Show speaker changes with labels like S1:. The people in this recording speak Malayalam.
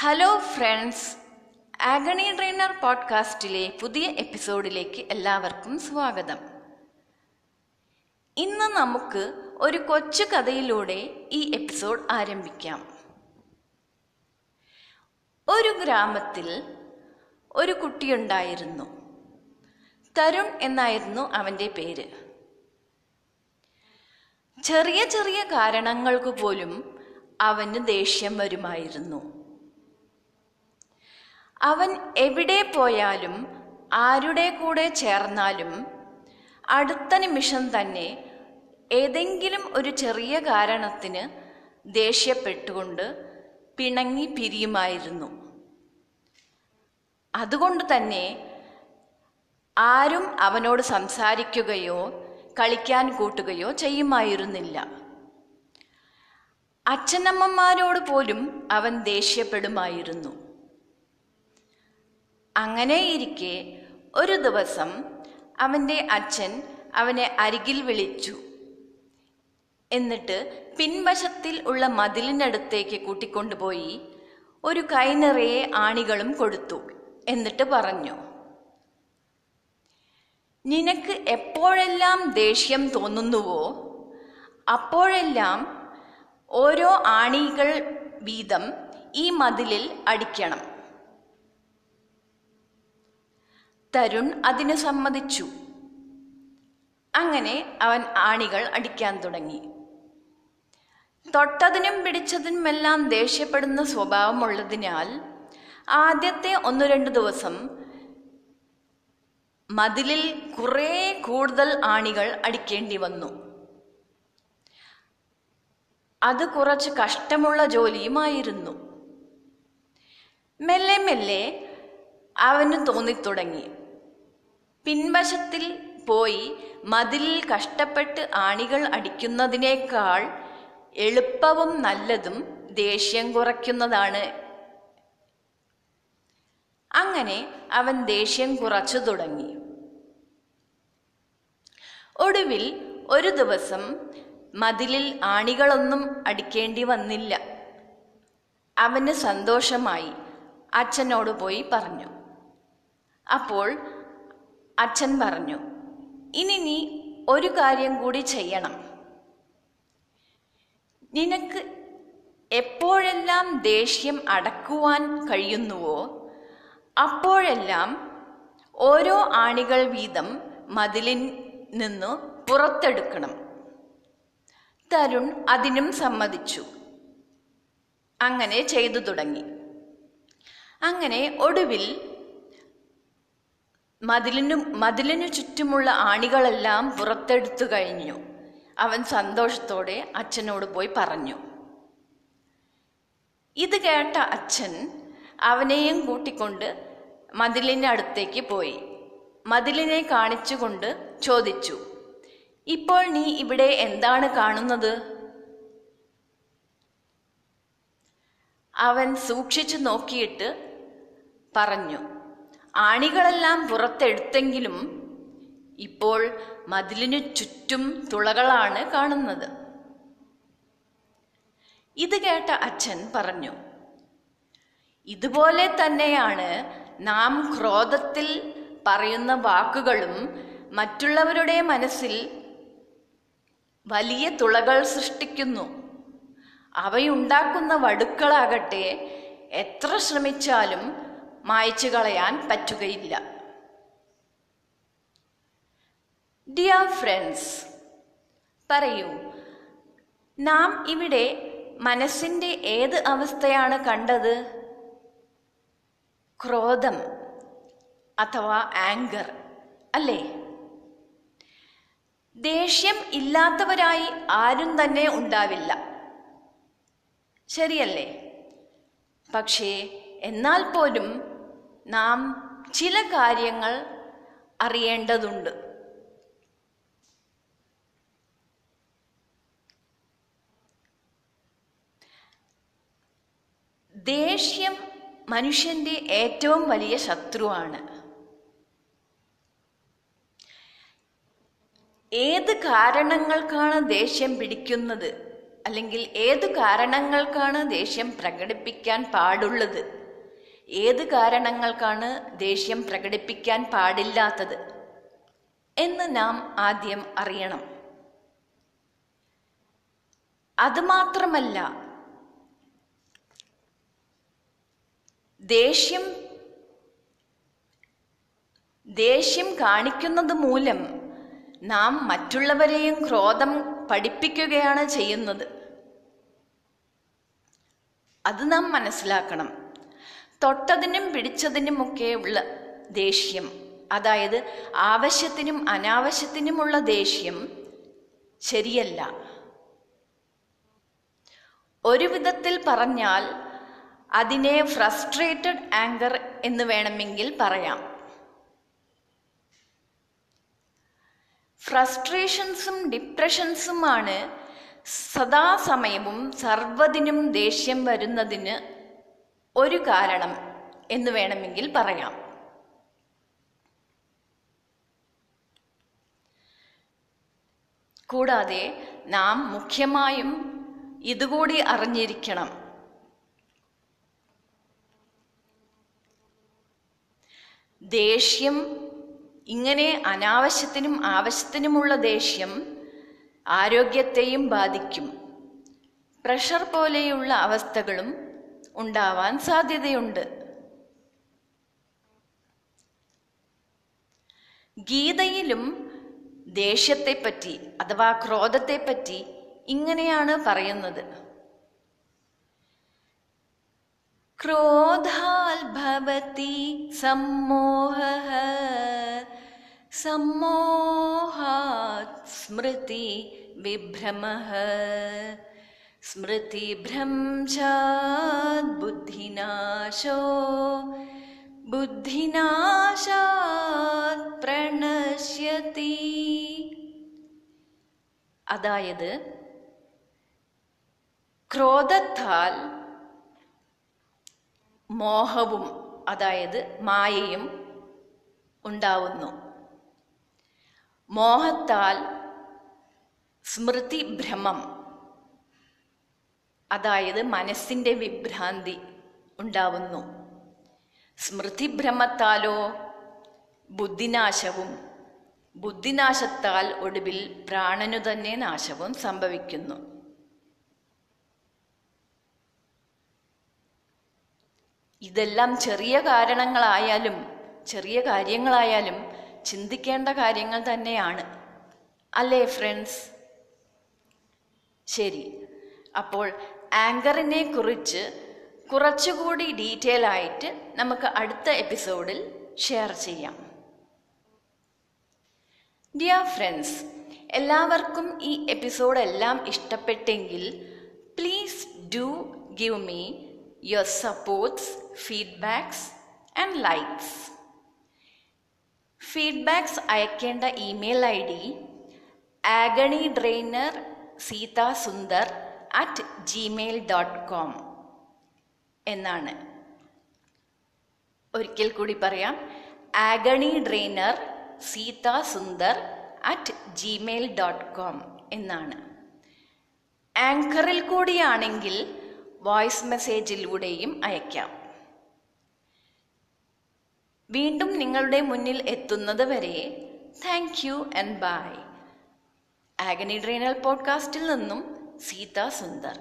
S1: ഹലോ ഫ്രണ്ട്സ് ആഗണി ട്രെയിനർ പോഡ്കാസ്റ്റിലെ പുതിയ എപ്പിസോഡിലേക്ക് എല്ലാവർക്കും സ്വാഗതം. ഇന്ന് നമുക്ക് ഒരു കൊച്ചു കഥയിലൂടെ ഈ എപ്പിസോഡ് ആരംഭിക്കാം. ഒരു ഗ്രാമത്തിൽ ഒരു കുട്ടിയുണ്ടായിരുന്നു. തരുൺ എന്നായിരുന്നു അവന്റെ പേര്. ചെറിയ ചെറിയ കാരണങ്ങൾക്ക് പോലും അവന് ദേഷ്യം വരുമായിരുന്നു. അവൻ എവിടെ പോയാലും ആരുടെ കൂടെ ചേർന്നാലും അടുത്ത നിമിഷം തന്നെ ഏതെങ്കിലും ഒരു ചെറിയ കാരണത്തിന് ദേഷ്യപ്പെട്ടുകൊണ്ട് പിണങ്ങി പിരിയുമായിരുന്നു. അതുകൊണ്ട് തന്നെ ആരും അവനോട് സംസാരിക്കുകയോ കളിക്കാൻ കൂട്ടുകയോ ചെയ്യുമായിരുന്നില്ല. അച്ഛനമ്മമാരോട് പോലും അവൻ ദേഷ്യപ്പെടുമായിരുന്നു. അങ്ങനെയിരിക്കെ ഒരു ദിവസം അവന്റെ അച്ഛൻ അവനെ അരികിൽ വിളിച്ചു. എന്നിട്ട് പിൻവശത്തിൽ ഉള്ള മതിലിനടുത്തേക്ക് കൂട്ടിക്കൊണ്ടുപോയി ഒരു കൈ നിറയെ ആണികളും കൊടുത്തു. എന്നിട്ട് പറഞ്ഞു നിനക്ക് എപ്പോഴെല്ലാം ദേഷ്യം തോന്നുന്നുവോ അപ്പോഴെല്ലാം ഓരോ ആണികൾ വീതം ഈ മതിലിൽ അടിക്കണം. തരുൺ അതിന് സമ്മതിച്ചു. അങ്ങനെ അവൻ ആണികൾ അടിക്കാൻ തുടങ്ങി. തൊട്ടതിനും പിടിച്ചതിനുമെല്ലാം ദേഷ്യപ്പെടുന്ന സ്വഭാവമുള്ളതിനാൽ ആദ്യത്തെ ഒന്നു രണ്ട് ദിവസം മതിലിൽ കുറേ കൂടുതൽ ആണികൾ അടിക്കേണ്ടി വന്നു. അത് കുറച്ച് കഷ്ടമുള്ള ജോലിയുമായിരുന്നു. മെല്ലെ മെല്ലെ അവന് തോന്നിത്തുടങ്ങി. പിൻവശത്തിൽ പോയി മതിലിൽ കഷ്ടപ്പെട്ട് ആണികൾ അടിക്കുന്നതിനേക്കാൾ എളുപ്പവും നല്ലതും ദേഷ്യം കുറയ്ക്കുന്നതാണ്. അങ്ങനെ അവൻ ദേഷ്യം കുറച്ചു തുടങ്ങി. ഒടുവിൽ ഒരു ദിവസം മതിലിൽ ആണികളൊന്നും അടിക്കേണ്ടി വന്നില്ല. അവന് സന്തോഷമായി അച്ഛനോട് പോയി പറഞ്ഞു. അപ്പോൾ അച്ഛൻ പറഞ്ഞു ഇനി നീ ഒരു കാര്യം കൂടി ചെയ്യണം. നിനക്ക് എപ്പോഴെല്ലാം ദേഷ്യം അടക്കുവാൻ കഴിയുന്നുവോ അപ്പോഴെല്ലാം ഓരോ ആണികൾ വീതം മതിലിൽ നിന്ന് പുറത്തെടുക്കണം. തരുൺ അതിനും സമ്മതിച്ചു. അങ്ങനെ ചെയ്തു തുടങ്ങി. അങ്ങനെ ഒടുവിൽ മതിലിനു മതിലിനു ചുറ്റുമുള്ള ആണികളെല്ലാം പുറത്തെടുത്തു കഴിഞ്ഞു. അവൻ സന്തോഷത്തോടെ അച്ഛനോട് പോയി പറഞ്ഞു. ഇത് കേട്ട അച്ഛൻ അവനെയും കൂട്ടിക്കൊണ്ട് മതിലിന്റെ അടുത്തേക്ക് പോയി. മതിലിനെ കാണിച്ചുകൊണ്ട് ചോദിച്ചു ഇപ്പോൾ നീ ഇവിടെ എന്താണ് കാണുന്നത്? അവൻ സൂക്ഷിച്ചു നോക്കിയിട്ട് പറഞ്ഞു ആണികളെല്ലാം പുറത്തെടുത്തെങ്കിലും ഇപ്പോൾ മതിലിനു ചുറ്റും തുളകളാണ് കാണുന്നത്. ഇത് കേട്ട അച്ഛൻ പറഞ്ഞു ഇതുപോലെ തന്നെയാണ് നാം ക്രോധത്തിൽ പറയുന്ന വാക്കുകളും മറ്റുള്ളവരുടെ മനസ്സിൽ വലിയ തുളകൾ സൃഷ്ടിക്കുന്നു. അവയുണ്ടാക്കുന്ന വടുക്കളാകട്ടെ എത്ര ശ്രമിച്ചാലും മായ്ച്ചു കളയാൻ പറ്റുകയില്ല. ഡിയർ ഫ്രണ്ട്സ് പറയൂ നാം ഇവിടെ മനസ്സിന്റെ ഏത് അവസ്ഥയാണ് കണ്ടത്? ക്രോധം അഥവാ ആങ്കർ അല്ലേ? ദേഷ്യം ഇല്ലാത്തവരായി ആരും തന്നെ ഉണ്ടാവില്ല. ശരിയല്ലേ? പക്ഷേ എന്നാൽ പോലും നാം ചില കാര്യങ്ങൾ അറിയേണ്ടതുണ്ട്. ദേഷ്യം മനുഷ്യന്റെ ഏറ്റവും വലിയ ശത്രുവാണ്. ഏത് കാരണങ്ങൾക്കാണ് ദേഷ്യം പിടിക്കുന്നത്? അല്ലെങ്കിൽ ഏത് കാരണങ്ങൾക്കാണ് ദേഷ്യം പ്രകടിപ്പിക്കാൻ പാടുള്ളത്? ഏത് കാരണങ്ങൾക്കാണ് ദേഷ്യം പ്രകടിപ്പിക്കാൻ പാടില്ലാത്തത് എന്ന് നാം ആദ്യം അറിയണം. അതുമാത്രമല്ല ദേഷ്യം ദേഷ്യം കാണിക്കുന്നത് മൂലം നാം മറ്റുള്ളവരെയും ക്രോധം പഠിപ്പിക്കുകയാണ് ചെയ്യുന്നത്. അത് നാം മനസ്സിലാക്കണം. തൊട്ടതിനും പിടിച്ചതിനുമൊക്കെ ഉള്ള ദേഷ്യം. അതായത് ആവശ്യത്തിനും അനാവശ്യത്തിനുമുള്ള ദേഷ്യം ശരിയല്ല. ഒരു വിധത്തിൽ പറഞ്ഞാൽ അതിനെ ഫ്രസ്ട്രേറ്റഡ് ആങ്കർ എന്ന് വേണമെങ്കിൽ പറയാം. ഫ്രസ്ട്രേഷൻസും ഡിപ്രഷൻസുമാണ് സദാസമയവും സർവതിനും ദേഷ്യം വരുന്നതിന് ഒരു കാരണം എന്ന് വേണമെങ്കിൽ പറയാം. കൂടാതെ നാം മുഖ്യമായും ഇതുകൂടി അറിഞ്ഞിരിക്കണം. ദേഷ്യം ഇങ്ങനെ അനാവശ്യത്തിനും ആവശ്യത്തിനുമുള്ള ദേഷ്യം ആരോഗ്യത്തെയും ബാധിക്കും. പ്രഷർ പോലെയുള്ള അവസ്ഥകളും ഉണ്ടാവാൻ സാധ്യതയുണ്ട്. ഗീതയിലും ദേഷ്യത്തെപ്പറ്റി അഥവാ ക്രോധത്തെപ്പറ്റി ഇങ്ങനെയാണ് പറയുന്നത്. ക്രോധാൽ ഭവതി സമ്മോഹ സമ്മോഹാത് സ്മൃതി വിഭ്രമ. ബുദ്ധിനാശോ ബുദ്ധിനാശാത് പ്രണശ്യതി അതായത് ക്രോധത്താൽ മോഹവും അതായത് മായയും ഉണ്ടാവുന്നു. മോഹത്താൽ സ്മൃതിഭ്രമം അതായത് മനസ്സിന്റെ വിഭ്രാന്തി ഉണ്ടാവുന്നു. സ്മൃതിഭ്രമത്താലോ ബുദ്ധിനാശവും ബുദ്ധിനാശത്താൽ ഒടുവിൽ പ്രാണനു തന്നെ നാശവും സംഭവിക്കുന്നു. ഇതെല്ലാം ചെറിയ കാരണങ്ങളായാലും ചെറിയ കാര്യങ്ങളായാലും ചിന്തിക്കേണ്ട കാര്യങ്ങൾ തന്നെയാണ്. അല്ലേ ഫ്രണ്ട്സ് ശരി. അപ്പോൾ ആങ്കറിനെ കുറിച്ച് കുറച്ചുകൂടി ഡീറ്റെയിൽ ആയിട്ട് നമുക്ക് അടുത്ത എപ്പിസോഡിൽ ഷെയർ ചെയ്യാം. ഡിയർ ഫ്രണ്ട്സ് എല്ലാവർക്കും ഈ എപ്പിസോഡ് എല്ലാം ഇഷ്ടപ്പെട്ടെങ്കിൽ please do give me your supports feedbacks and likes feedbacks അയക്കേണ്ട email I D agony drainer Seetha Sundar at Gmail dot com എന്നാണ്. ഒരിക്കൽ കൂടി പറയാം. Agony drainer Seetha Sundar at Gmail dot com എന്നാണ്. ആങ്കറിൽ കൂടിയാണെങ്കിൽ വോയിസ് മെസ്സേജിലൂടെയും അയക്കാം. വീണ്ടും നിങ്ങളുടെ മുന്നിൽ എത്തുന്നത് വരെ thank you and bye agony drainer പോഡ്കാസ്റ്റിൽ നിന്നും സീത സുന്ദർ